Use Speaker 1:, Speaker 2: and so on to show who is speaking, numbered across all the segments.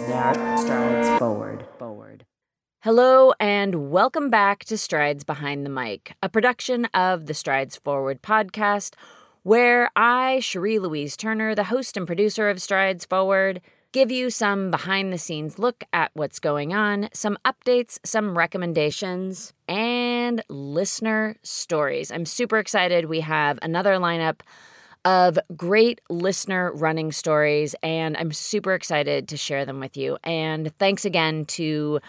Speaker 1: That strides forward. Forward.
Speaker 2: Hello, and welcome back to Strides Behind the Mic, a production of the Strides Forward podcast, where I, Cherie Louise Turner, the host and producer of Strides Forward, give you some behind the scenes look at what's going on, some updates, some recommendations, and listener stories. I'm super excited. We have another lineup of great listener running stories, and I'm super excited to share them with you. And thanks again to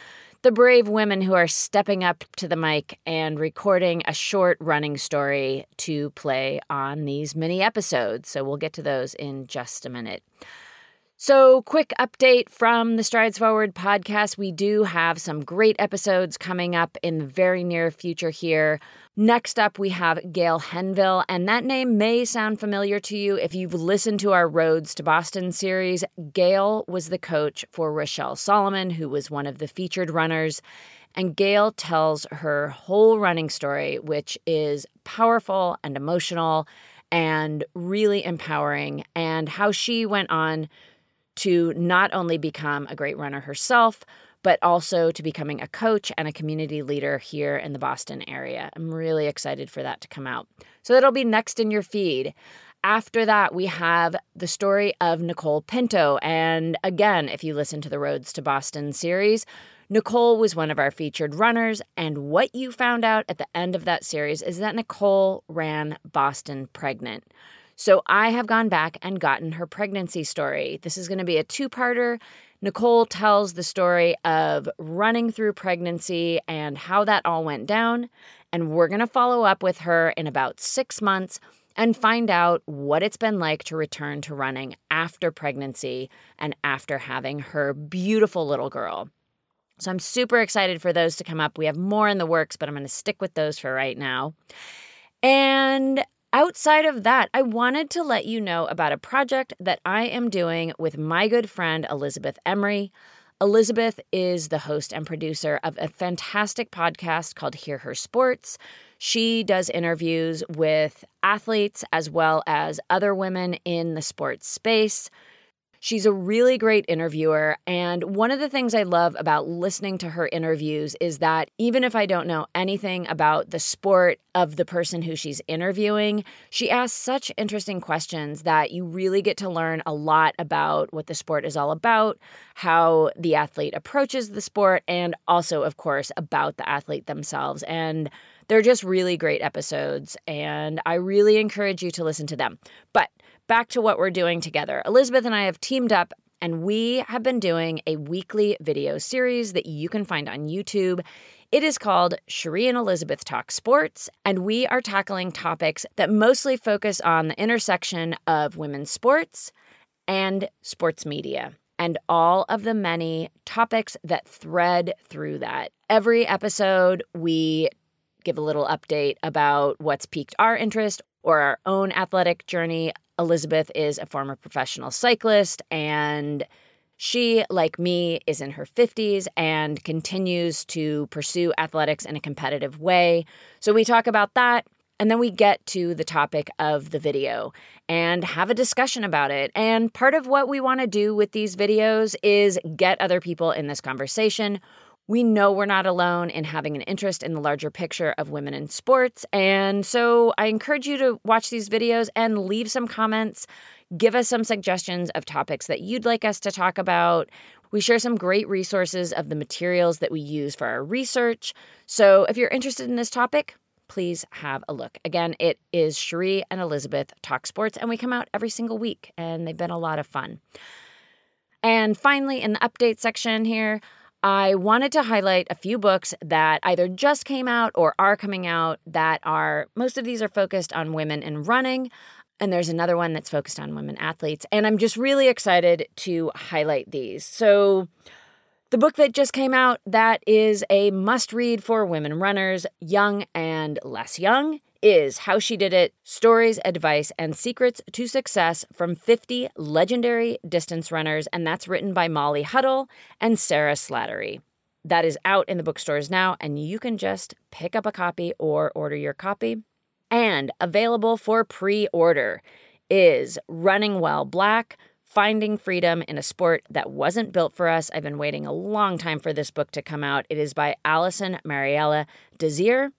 Speaker 2: the brave women who are stepping up to the mic and recording a short running story to play on these mini episodes. So we'll get to those in just a minute. So, quick update from the Strides Forward podcast. We do have some great episodes coming up in the very near future here. Next up, we have Gail Henville, and that name may sound familiar to you if you've listened to our Roads to Boston series. Gail was the coach for Rochelle Solomon, who was one of the featured runners. And Gail tells her whole running story, which is powerful and emotional and really empowering, and how she went on to not only become a great runner herself, but also to becoming a coach and a community leader here in the Boston area. I'm really excited for that to come out. So that'll be next in your feed. After that, we have the story of Nicole Pinto. And again, if you listen to the Roads to Boston series, Nicole was one of our featured runners. And what you found out at the end of that series is that Nicole ran Boston pregnant. So I have gone back and gotten her pregnancy story. This is going to be a two parter. Nicole tells the story of running through pregnancy and how that all went down. And we're going to follow up with her in about six months and find out what it's been like to return to running after pregnancy and after having her beautiful little girl. So I'm super excited for those to come up. We have more in the works, but I'm going to stick with those for right now. And Outside of that, I wanted to let you know about a project that I am doing with my good friend Elizabeth Emery. Elizabeth is the host and producer of a fantastic podcast called Hear Her Sports. She does interviews with athletes as well as other women in the sports space. She's a really great interviewer. And one of the things I love about listening to her interviews is that even if I don't know anything about the sport of the person who she's interviewing, she asks such interesting questions that you really get to learn a lot about what the sport is all about, how the athlete approaches the sport, and also, of course, about the athlete themselves. And they're just really great episodes, and I really encourage you to listen to them. But back to what we're doing together. Elizabeth and I have teamed up and we have been doing a weekly video series that you can find on YouTube. It is called Cherie and Elizabeth Talk Sports, and we are tackling topics that mostly focus on the intersection of women's sports and sports media and all of the many topics that thread through that. Every episode, we give a little update about what's piqued our interest or our own athletic journey Elizabeth is a former professional cyclist and she, like me, is in her 50s and continues to pursue athletics in a competitive way. So we talk about that. And then we get to the topic of the video and have a discussion about it. And part of what we want to do with these videos is get other people in this conversation we know we're not alone in having an interest in the larger picture of women in sports. And so I encourage you to watch these videos and leave some comments. Give us some suggestions of topics that you'd like us to talk about. We share some great resources of the materials that we use for our research. So if you're interested in this topic, please have a look. Again, it is Cherie and Elizabeth Talk Sports, and we come out every single week, and they've been a lot of fun. And finally, in the update section here, I wanted to highlight a few books that either just came out or are coming out that are, most of these are focused on women in running. and there's another one that's focused on women athletes. And I'm just really excited to highlight these. So, the book that just came out that is a must read for women runners, young and less young, is How She Did It Stories, Advice, and Secrets to Success from 50 Legendary Distance Runners. And that's written by Molly Huddle and Sarah Slattery. That is out in the bookstores now, and you can just pick up a copy or order your copy. And available for pre order is Running Well Black Finding Freedom in a Sport That Wasn't Built for Us. I've been waiting a long time for this book to come out. It is by Alison Mariella Desir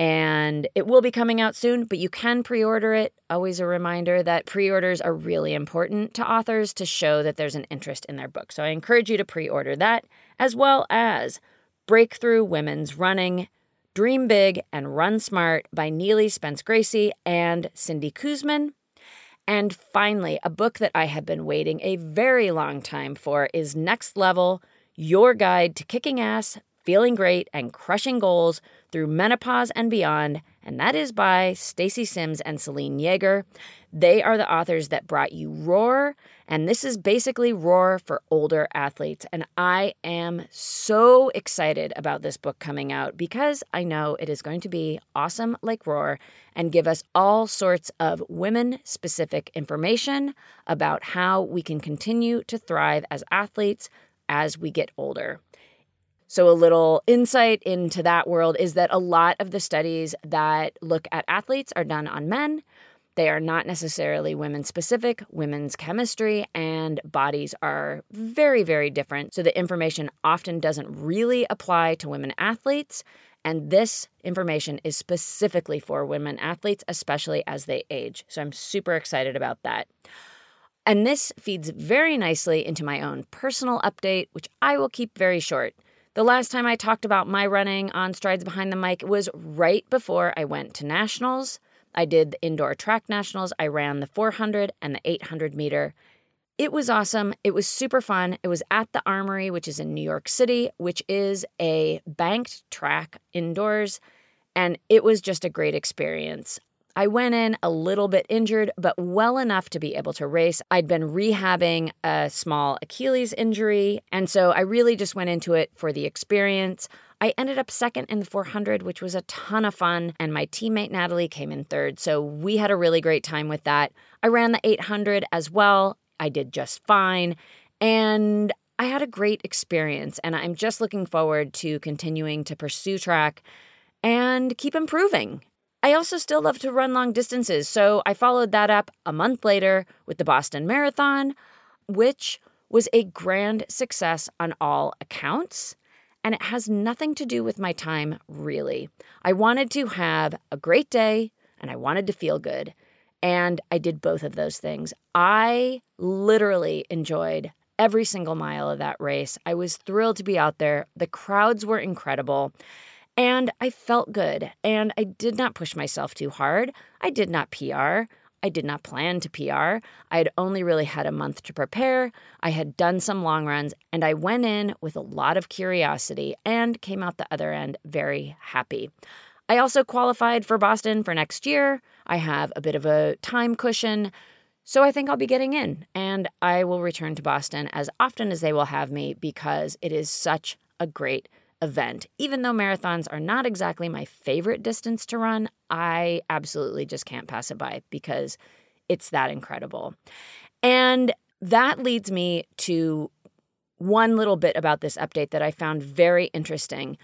Speaker 2: and it will be coming out soon, but you can pre order it. Always a reminder that pre orders are really important to authors to show that there's an interest in their book. So I encourage you to pre order that, as well as Breakthrough Women's Running, Dream Big and Run Smart by Neely Spence Gracie and Cindy Kuzma. And finally, a book that I have been waiting a very long time for is Next Level Your Guide to Kicking Ass, Feeling Great, and Crushing Goals through menopause and beyond, and that is by Stacy Sims and Selene Yeager. They are the authors that brought you Roar, and this is basically Roar for older athletes. And I am so excited about this book coming out because I know it is going to be awesome like Roar and give us all sorts of women specific information about how we can continue to thrive as athletes as we get older. So, a little insight into that world is that a lot of the studies that look at athletes are done on men. They are not necessarily women specific. Women's chemistry and bodies are very, very different. So, the information often doesn't really apply to women athletes. And this information is specifically for women athletes, especially as they age. So, I'm super excited about that. And this feeds very nicely into my own personal update, which I will keep very short. The last time I talked about my running on Strides Behind the Mic was right before I went to nationals. I did the indoor track nationals. I ran the 400 and the 800 meter. It was awesome. It was super fun. It was at the Armory, which is in New York City, which is a banked track indoors. And it was just a great experience. I went in a little bit injured, but well enough to be able to race. I'd been rehabbing a small Achilles injury, and so I really just went into it for the experience. I ended up second in the 400, which was a ton of fun, and my teammate Natalie came in third. So we had a really great time with that. I ran the 800 as well. I did just fine. And I had a great experience, and I'm just looking forward to continuing to pursue track and keep improving. I also still love to run long distances, so I followed that up a month later with the Boston Marathon, which was a grand success on all accounts. And it has nothing to do with my time, really. I wanted to have a great day and I wanted to feel good. And I did both of those things. I literally enjoyed every single mile of that race. I was thrilled to be out there. The crowds were incredible. And I felt good, and I did not push myself too hard. I did not PR. I did not plan to PR. I had only really had a month to prepare. I had done some long runs, and I went in with a lot of curiosity and came out the other end very happy. I also qualified for Boston for next year. I have a bit of a time cushion. So I think I'll be getting in, and I will return to Boston as often as they will have me because it is such a great event. Even though marathons are not exactly my favorite distance to run, I absolutely just can't pass it by because it's that incredible. And that leads me to one little bit about this update that I found very interesting.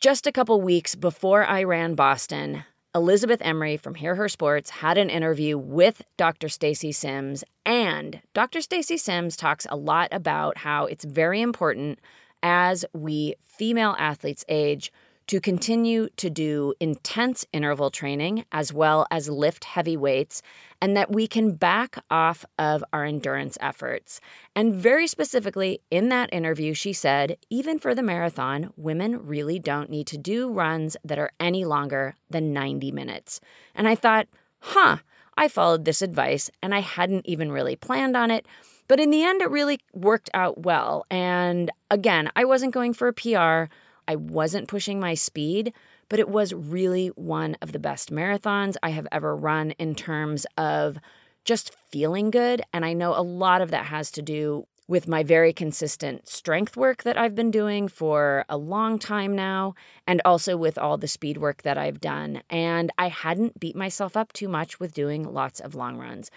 Speaker 2: Just a couple weeks before I ran Boston, Elizabeth Emery from Hear Her Sports had an interview with Dr. Stacy Sims, and Dr. Stacy Sims talks a lot about how it's very important as we female athletes age to continue to do intense interval training as well as lift heavy weights, and that we can back off of our endurance efforts. And very specifically, in that interview, she said, even for the marathon, women really don't need to do runs that are any longer than 90 minutes. And I thought, huh, I followed this advice and I hadn't even really planned on it. But in the end, it really worked out well. And again, I wasn't going for a PR, I wasn't pushing my speed, but it was really one of the best marathons I have ever run in terms of just feeling good. And I know a lot of that has to do with my very consistent strength work that I've been doing for a long time now, and also with all the speed work that I've done. And I hadn't beat myself up too much with doing lots of long runs.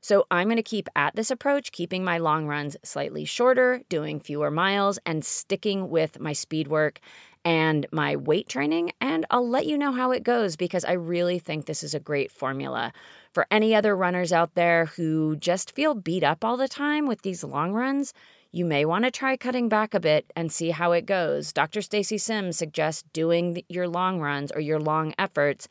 Speaker 2: So I'm going to keep at this approach, keeping my long runs slightly shorter, doing fewer miles, and sticking with my speed work and my weight training. And I'll let you know how it goes because I really think this is a great formula for any other runners out there who just feel beat up all the time with these long runs. You may want to try cutting back a bit and see how it goes. Dr. Stacy Sims suggests doing your long runs or your long efforts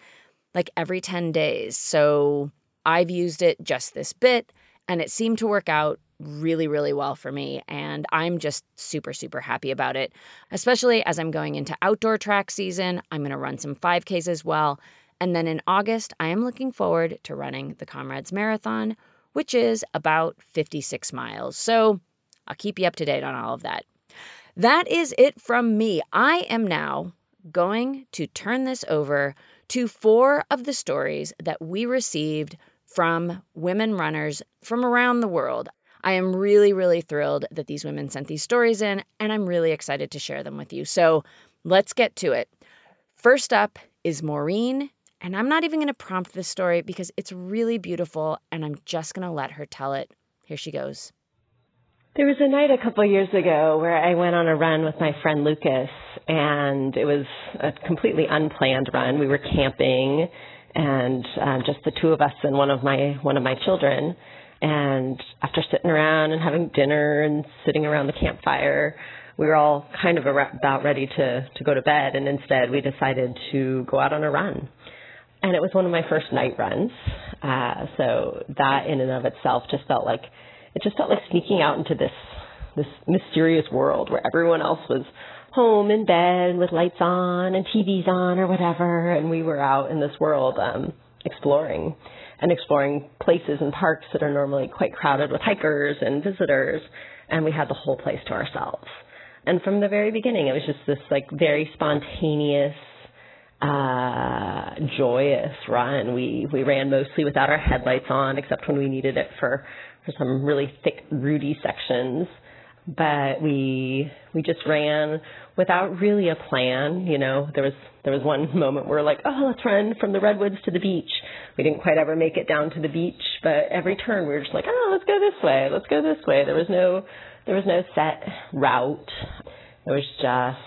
Speaker 2: like every 10 days. So I've used it just this bit and it seemed to work out really, really well for me. And I'm just super, super happy about it, especially as I'm going into outdoor track season. I'm going to run some 5Ks as well. And then in August, I am looking forward to running the Comrades Marathon, which is about 56 miles. So I'll keep you up to date on all of that. That is it from me. I am now going to turn this over to four of the stories that we received from women runners from around the world. I am really, really thrilled that these women sent these stories in, and I'm really excited to share them with you. So let's get to it. First up is Maureen, and I'm not even going to prompt this story because it's really beautiful, and I'm just going to let her tell it. Here she goes.
Speaker 3: There was a night a couple years ago where I went on a run with my friend Lucas, and it was a completely unplanned run. We were camping, and um, just the two of us and one of my one of my children. And after sitting around and having dinner and sitting around the campfire, we were all kind of about ready to to go to bed, and instead we decided to go out on a run. And it was one of my first night runs, uh, so that in and of itself just felt like it just felt like sneaking out into this this mysterious world where everyone else was home in bed with lights on and TVs on or whatever, and we were out in this world um, exploring and exploring places and parks that are normally quite crowded with hikers and visitors, and we had the whole place to ourselves. And from the very beginning, it was just this like very spontaneous, uh, joyous run. We we ran mostly without our headlights on, except when we needed it for for some really thick, rooty sections. But we we just ran without really a plan. You know, there was there was one moment where we're like, oh, let's run from the redwoods to the beach. We didn't quite ever make it down to the beach, but every turn we were just like, oh, let's go this way, let's go this way. There was no there was no set route. It was just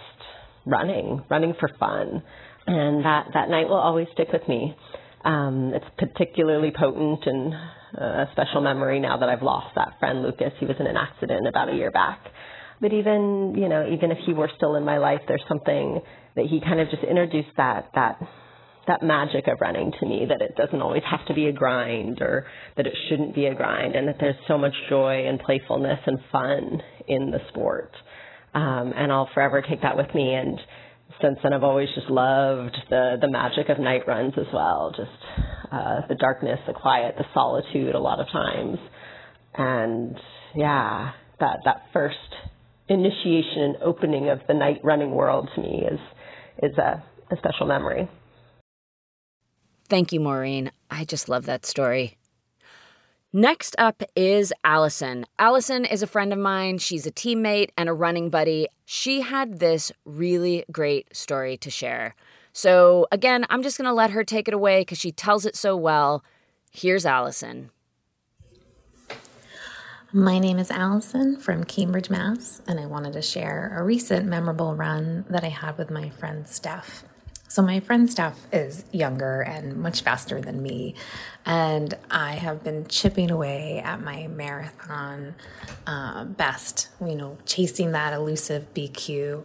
Speaker 3: running, running for fun, and that that night will always stick with me. Um, it's particularly potent and a special memory now that I've lost that friend Lucas. He was in an accident about a year back. But even, you know, even if he were still in my life, there's something that he kind of just introduced that that that magic of running to me that it doesn't always have to be a grind or that it shouldn't be a grind and that there's so much joy and playfulness and fun in the sport. Um, and I'll forever take that with me and since then I've always just loved the the magic of night runs as well. Just uh, the darkness, the quiet, the solitude a lot of times. And yeah, that that first initiation and opening of the night running world to me is is a, a special memory.
Speaker 2: Thank you, Maureen. I just love that story. Next up is Allison. Allison is a friend of mine. She's a teammate and a running buddy. She had this really great story to share. So, again, I'm just going to let her take it away because she tells it so well. Here's Allison.
Speaker 4: My name is Allison from Cambridge, Mass, and I wanted to share a recent memorable run that I had with my friend Steph. So, my friend Steph is younger and much faster than me, and I have been chipping away at my marathon uh, best, you know, chasing that elusive BQ.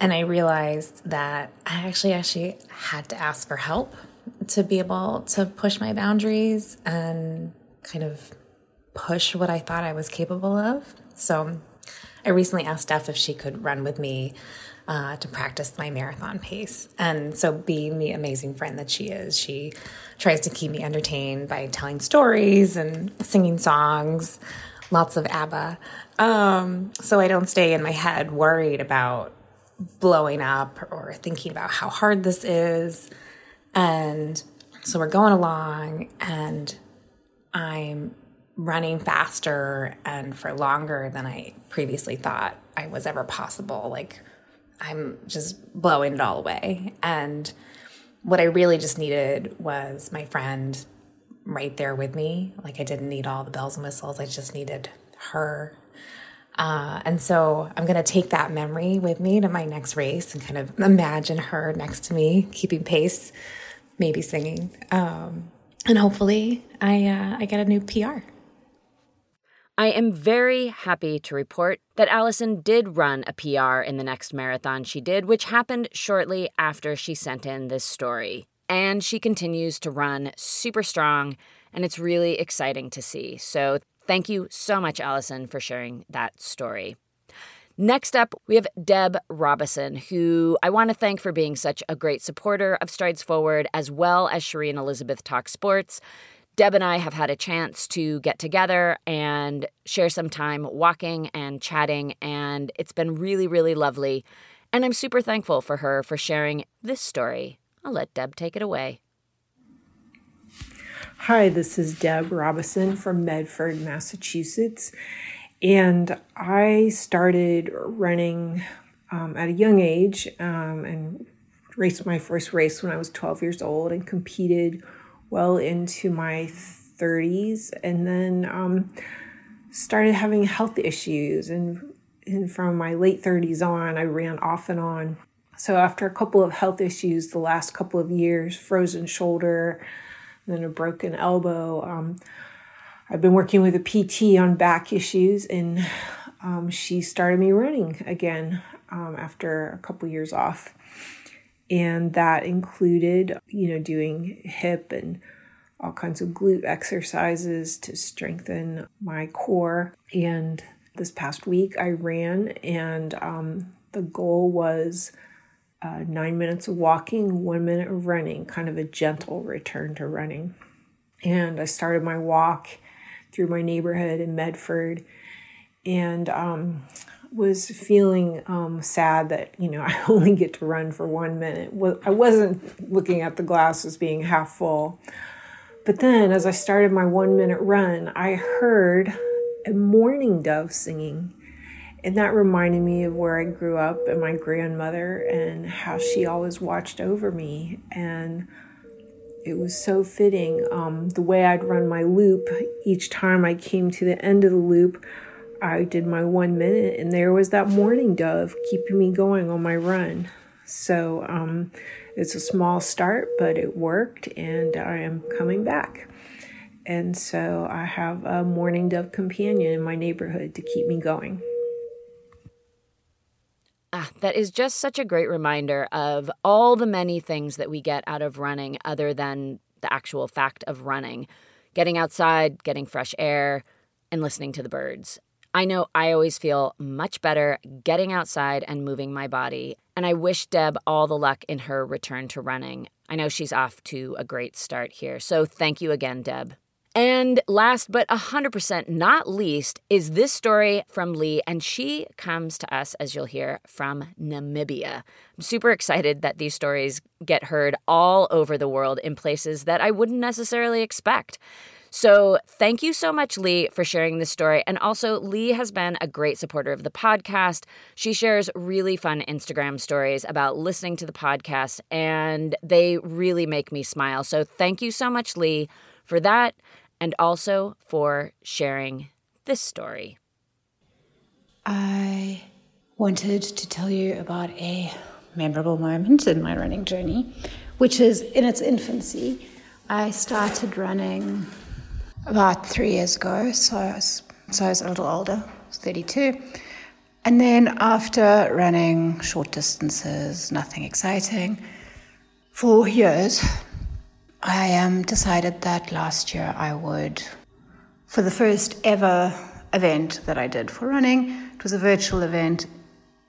Speaker 4: And I realized that I actually actually had to ask for help to be able to push my boundaries and kind of push what I thought I was capable of. So I recently asked Steph if she could run with me uh, to practice my marathon pace. And so, being the amazing friend that she is, she tries to keep me entertained by telling stories and singing songs, lots of ABBA. Um, so I don't stay in my head worried about blowing up or thinking about how hard this is. And so we're going along, and I'm running faster and for longer than I previously thought I was ever possible. Like, I'm just blowing it all away. And what I really just needed was my friend right there with me. Like, I didn't need all the bells and whistles, I just needed her. Uh, and so I'm going to take that memory with me to my next race and kind of imagine her next to me, keeping pace, maybe singing. Um, and hopefully I, uh, I get a new PR.
Speaker 2: I am very happy to report that Allison did run a PR in the next marathon she did, which happened shortly after she sent in this story. And she continues to run super strong, and it's really exciting to see. So, thank you so much, Allison, for sharing that story. Next up, we have Deb Robison, who I want to thank for being such a great supporter of Strides Forward, as well as Cherie and Elizabeth Talk Sports. Deb and I have had a chance to get together and share some time walking and chatting, and it's been really, really lovely. And I'm super thankful for her for sharing this story. I'll let Deb take it away.
Speaker 5: Hi, this is Deb Robison from Medford, Massachusetts. And I started running um, at a young age um, and raced my first race when I was 12 years old and competed well into my 30s and then um, started having health issues and, and from my late 30s on i ran off and on. So after a couple of health issues the last couple of years frozen shoulder then a broken elbow um, i've been working with a pt on back issues and um, she started me running again um, after a couple years off and that included you know doing hip and all kinds of glute exercises to strengthen my core. And this past week i ran and um, the goal was uh, nine minutes of walking one minute of running kind of a gentle return to running. And i started my walk through my neighborhood in medford. And um, was feeling um, sad that you know I only get to run for one minute. I wasn't looking at the glass as being half full, but then as I started my one minute run, I heard a mourning dove singing, and that reminded me of where I grew up and my grandmother and how she always watched over me and. It was so fitting. Um, the way I'd run my loop, each time I came to the end of the loop, I did my one minute, and there was that mourning dove keeping me going on my run. So um, it's a small start, but it worked, and I am coming back. And so I have a mourning dove companion in my neighborhood to keep me going.
Speaker 2: Ah, that is just such a great reminder of all the many things that we get out of running other than the actual fact of running. Getting outside, getting fresh air, and listening to the birds. I know I always feel much better getting outside and moving my body, and I wish Deb all the luck in her return to running. I know she's off to a great start here, so thank you again, Deb. And last but 100% not least is this story from Lee, and she comes to us, as you'll hear, from Namibia. I'm super excited that these stories get heard all over the world in places that I wouldn't necessarily expect. So, thank you so much, Lee, for sharing this story. And also, Lee has been a great supporter of the podcast. She shares really fun Instagram stories about listening to the podcast, and they really make me smile. So, thank you so much, Lee, for that, and also for sharing this story.
Speaker 6: I wanted to tell you about a memorable moment in my running journey, which is in its infancy. I started running about three years ago, so I was, so I was a little older, I was 32. And then after running short distances, nothing exciting, for years, I um, decided that last year I would, for the first ever event that I did for running, it was a virtual event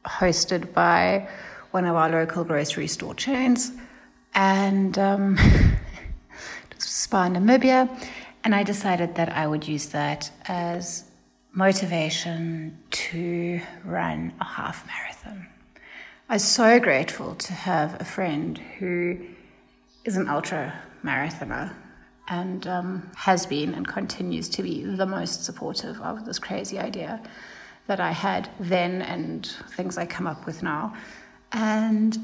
Speaker 6: hosted by one of our local grocery store chains, and um, it was Spar Namibia. And I decided that I would use that as motivation to run a half marathon. I'm so grateful to have a friend who is an ultra marathoner and um, has been and continues to be the most supportive of this crazy idea that I had then and things I come up with now. And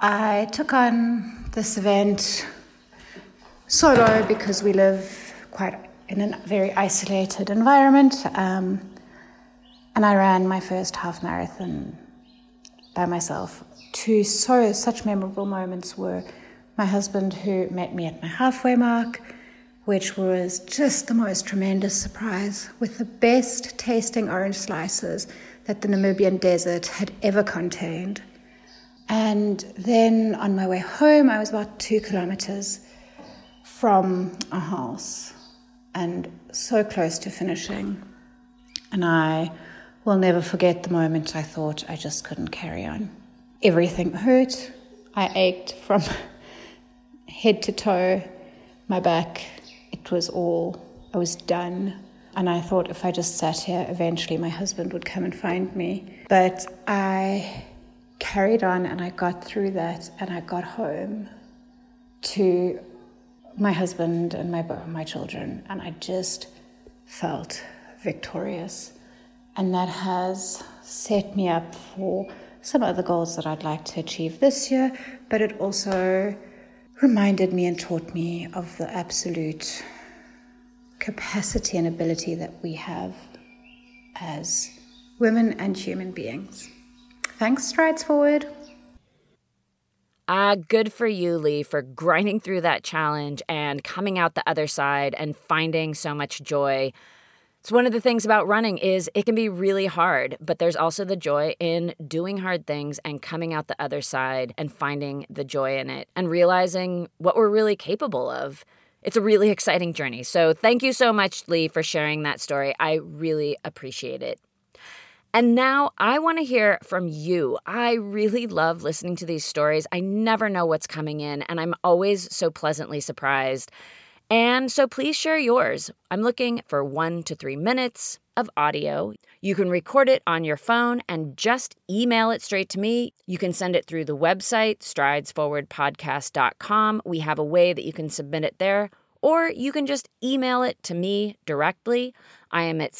Speaker 6: I took on this event solo because we live quite in a very isolated environment. Um, and I ran my first half marathon by myself. Two so such memorable moments were my husband who met me at my halfway mark, which was just the most tremendous surprise with the best tasting orange slices that the Namibian desert had ever contained. And then on my way home, I was about two kilometers from a house and so close to finishing. And I will never forget the moment I thought I just couldn't carry on. Everything hurt. I ached from head to toe, my back, it was all, I was done. And I thought if I just sat here, eventually my husband would come and find me. But I carried on and I got through that and I got home to my husband and my, my children. And I just felt victorious. And that has set me up for some other goals that I'd like to achieve this year, but it also reminded me and taught me of the absolute capacity and ability that we have as women and human beings. Thanks, Strides Forward.
Speaker 2: Uh, good for you, Lee, for grinding through that challenge and coming out the other side and finding so much joy it's one of the things about running is it can be really hard, but there's also the joy in doing hard things and coming out the other side and finding the joy in it and realizing what we're really capable of. It's a really exciting journey. So thank you so much, Lee, for sharing that story. I really appreciate it. And now I want to hear from you. I really love listening to these stories. I never know what's coming in, and I'm always so pleasantly surprised. And so please share yours. I'm looking for one to three minutes of audio. You can record it on your phone and just email it straight to me. You can send it through the website, stridesforwardpodcast.com. We have a way that you can submit it there, or you can just email it to me directly. I am at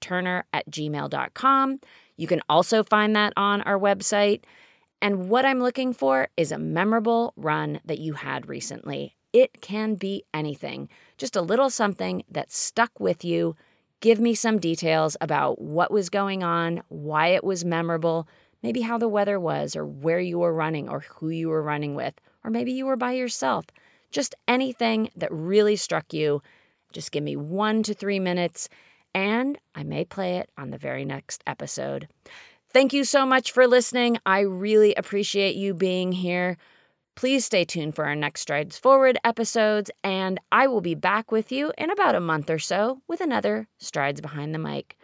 Speaker 2: clouiseturner at gmail.com. You can also find that on our website. And what I'm looking for is a memorable run that you had recently. It can be anything, just a little something that stuck with you. Give me some details about what was going on, why it was memorable, maybe how the weather was, or where you were running, or who you were running with, or maybe you were by yourself. Just anything that really struck you. Just give me one to three minutes, and I may play it on the very next episode. Thank you so much for listening. I really appreciate you being here. Please stay tuned for our next Strides Forward episodes, and I will be back with you in about a month or so with another Strides Behind the Mic.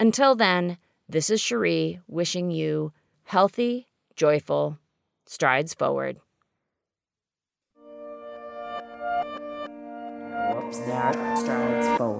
Speaker 2: Until then, this is Cherie wishing you healthy, joyful strides forward.
Speaker 1: Whoops, that strides forward.